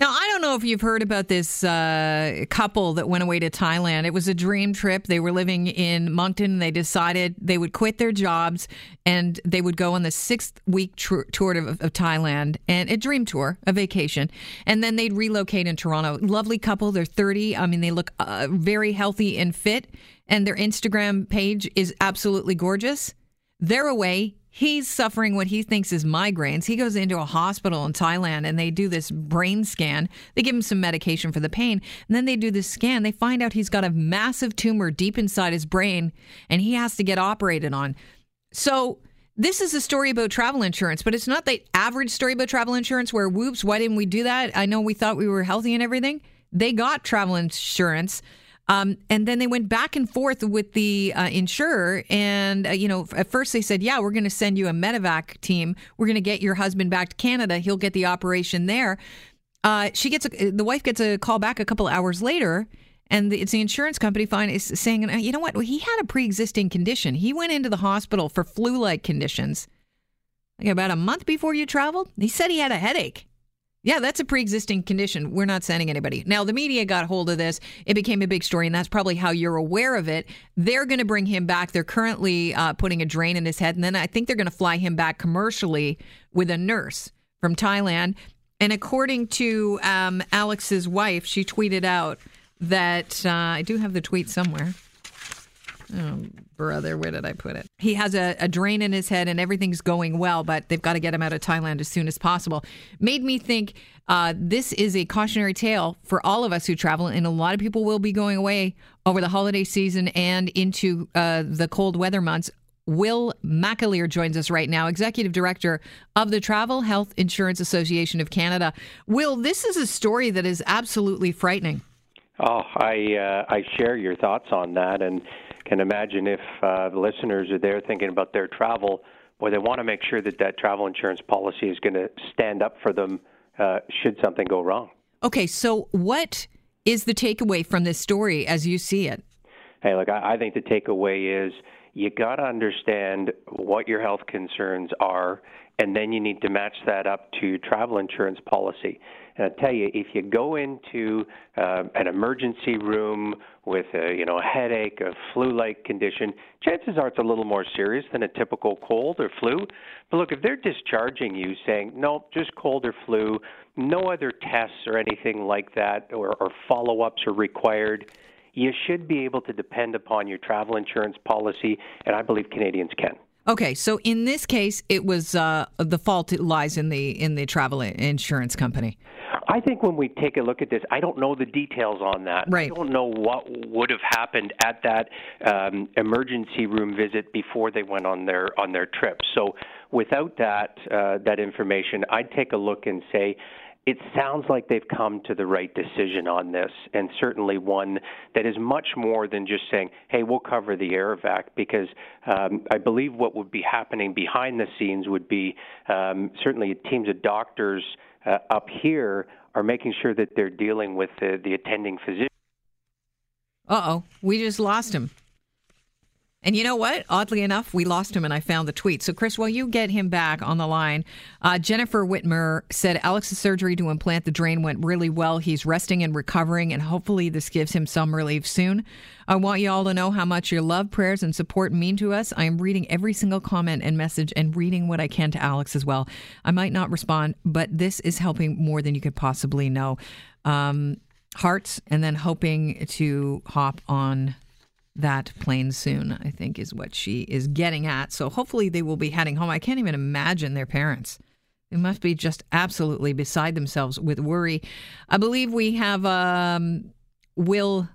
Now, I don't know if you've heard about this uh, couple that went away to Thailand. It was a dream trip. They were living in Moncton. They decided they would quit their jobs and they would go on the sixth week tr- tour of, of, Thailand and a dream tour, a vacation. And then they'd relocate in Toronto. Lovely couple. They're 30. I mean, they look uh, very healthy and fit. And their Instagram page is absolutely gorgeous. They're away He's suffering what he thinks is migraines. He goes into a hospital in Thailand and they do this brain scan. They give him some medication for the pain. And then they do this scan. They find out he's got a massive tumor deep inside his brain and he has to get operated on. So, this is a story about travel insurance, but it's not the average story about travel insurance where, whoops, why didn't we do that? I know we thought we were healthy and everything. They got travel insurance um, and then they went back and forth with the uh, insurer. And, uh, you know, at first they said, yeah, we're going to send you a medevac team. We're going to get your husband back to Canada. He'll get the operation there. Uh, she gets a, the wife gets a call back a couple hours later. And it's the insurance company fine is saying, you know what? Well, he had a pre-existing condition. He went into the hospital for flu-like conditions. Like about a month before you traveled, he said he had a headache. Yeah, that's a pre existing condition. We're not sending anybody. Now, the media got hold of this. It became a big story, and that's probably how you're aware of it. They're going to bring him back. They're currently uh, putting a drain in his head, and then I think they're going to fly him back commercially with a nurse from Thailand. And according to um, Alex's wife, she tweeted out that uh, I do have the tweet somewhere. Oh, brother, where did I put it? He has a, a, drain in his head and everything's going well, but they've got to get him out of Thailand as soon as possible. Made me think uh, this is a cautionary tale for all of us who travel, and a lot of people will be going away over the holiday season and into uh, the cold weather months. Will McAleer joins us right now, Executive Director of the Travel Health Insurance Association of Canada. Will, this is a story that is absolutely frightening. Oh, I uh, I share your thoughts on that, and can imagine if uh, the listeners are there thinking about their travel, boy, they want to make sure that that travel insurance policy is going to stand up for them uh, should something go wrong. Okay, so what is the takeaway from this story as you see it? Hey, look, I, I think the takeaway is you got to understand what your health concerns are, and then you need to match that up to travel insurance policy. And I tell you, if you go into uh, an emergency room with a you know a headache, a flu-like condition, chances are it's a little more serious than a typical cold or flu. But look, if they're discharging you saying no, just cold or flu, no other tests or anything like that, or, or follow-ups are required you should be able to depend upon your travel insurance policy, and I believe Canadians can. Okay, so in this case, it was uh, the fault it lies in the in the travel insurance company. I think when we take a look at this, I don't know the details on that. Right. I don't know what would have happened at that um, emergency room visit before they went on their on their trip. So without that uh, that information, I'd take a look and say, it sounds like they've come to the right decision on this, and certainly one that is much more than just saying, hey, we'll cover the air vac, because um, I believe what would be happening behind the scenes would be um, certainly teams of doctors uh, up here are making sure that they're dealing with the, the attending physician. Uh oh, we just lost him. And you know what? Oddly enough, we lost him and I found the tweet. So, Chris, while you get him back on the line, uh, Jennifer Whitmer said Alex's surgery to implant the drain went really well. He's resting and recovering, and hopefully this gives him some relief soon. I want you all to know how much your love, prayers, and support mean to us. I am reading every single comment and message and reading what I can to Alex as well. I might not respond, but this is helping more than you could possibly know. Um, hearts, and then hoping to hop on that plane soon, I think is what she is getting at. So hopefully they will be heading home. I can't even imagine their parents. They must be just absolutely beside themselves with worry. I believe we have um, Will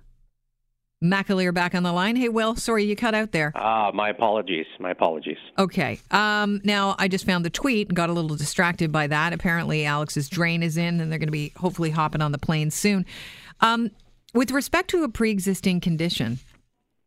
McAleer back on the line. Hey, Will, sorry you cut out there. Ah, uh, my apologies. My apologies. Okay. Um, now, I just found the tweet and got a little distracted by that. Apparently, Alex's drain is in, and they're going to be hopefully hopping on the plane soon. Um, with respect to a pre existing condition,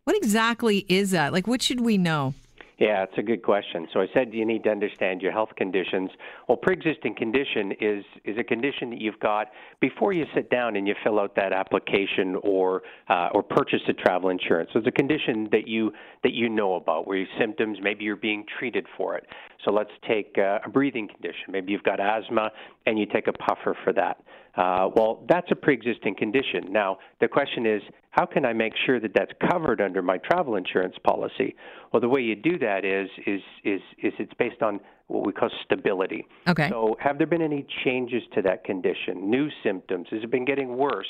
what exactly is that? Like, what should we know? Yeah, it's a good question. So I said you need to understand your health conditions. Well, pre-existing condition is is a condition that you've got before you sit down and you fill out that application or uh, or purchase a travel insurance. So it's a condition that you that you know about, where your symptoms maybe you're being treated for it. So let's take uh, a breathing condition. Maybe you've got asthma and you take a puffer for that. Uh, well, that's a pre existing condition. Now, the question is, how can I make sure that that's covered under my travel insurance policy? Well, the way you do that is is is is it's based on what we call stability. Okay. So, have there been any changes to that condition? New symptoms? Has it been getting worse?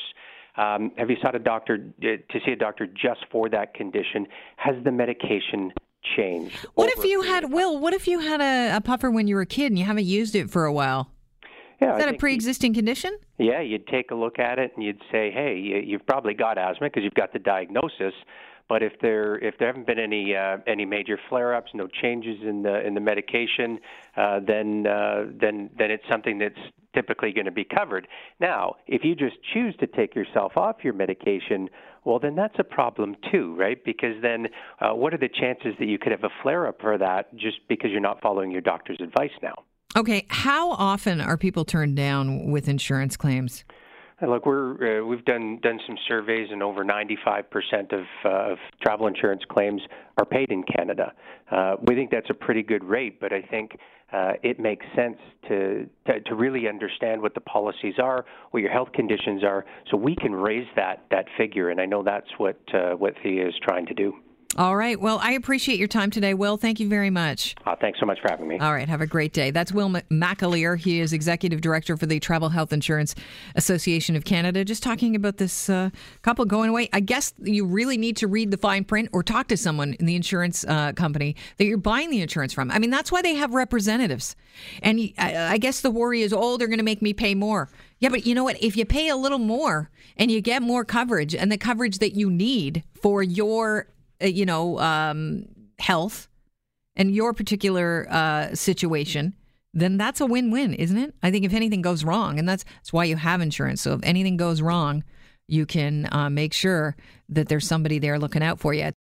Um, have you sought a doctor uh, to see a doctor just for that condition? Has the medication changed? What if you had Will? What if you had a, a, puffer when you were a kid and you haven't used it for a while? Yeah, Is that a pre-existing condition? Yeah, you'd take a look at it and you'd say, "Hey, you've probably got asthma because you've got the diagnosis." But if there if there haven't been any uh, any major flare-ups, no changes in the in the medication, uh, then uh, then then it's something that's typically going to be covered. Now, if you just choose to take yourself off your medication, well, then that's a problem too, right? Because then, uh, what are the chances that you could have a flare-up for that just because you're not following your doctor's advice now? Okay, how often are people turned down with insurance claims? Look, we're uh, we've done done some surveys, and over 95% of, uh, of travel insurance claims are paid in Canada. Uh, we think that's a pretty good rate, but I think uh, it makes sense to, to, to really understand what the policies are, what your health conditions are, so we can raise that that figure. And I know that's what uh, what THIA is trying to do. All right. Well, I appreciate your time today, Will. Thank you very much. Uh, thanks so much for having me. All right. Have a great day. That's Will McAleer. He is Executive Director for the Travel Health Insurance Association of Canada. Just talking about this uh, couple going away. I guess you really need to read the fine print or talk to someone in the insurance uh, company that you're buying the insurance from. I mean, that's why they have representatives. And I guess the worry is, oh, they're going to make me pay more. Yeah, but you know what? If you pay a little more and you get more coverage and the coverage that you need for your you know, um, health and your particular uh, situation, then that's a win-win, isn't it? I think if anything goes wrong, and that's that's why you have insurance. So if anything goes wrong, you can uh, make sure that there's somebody there looking out for you.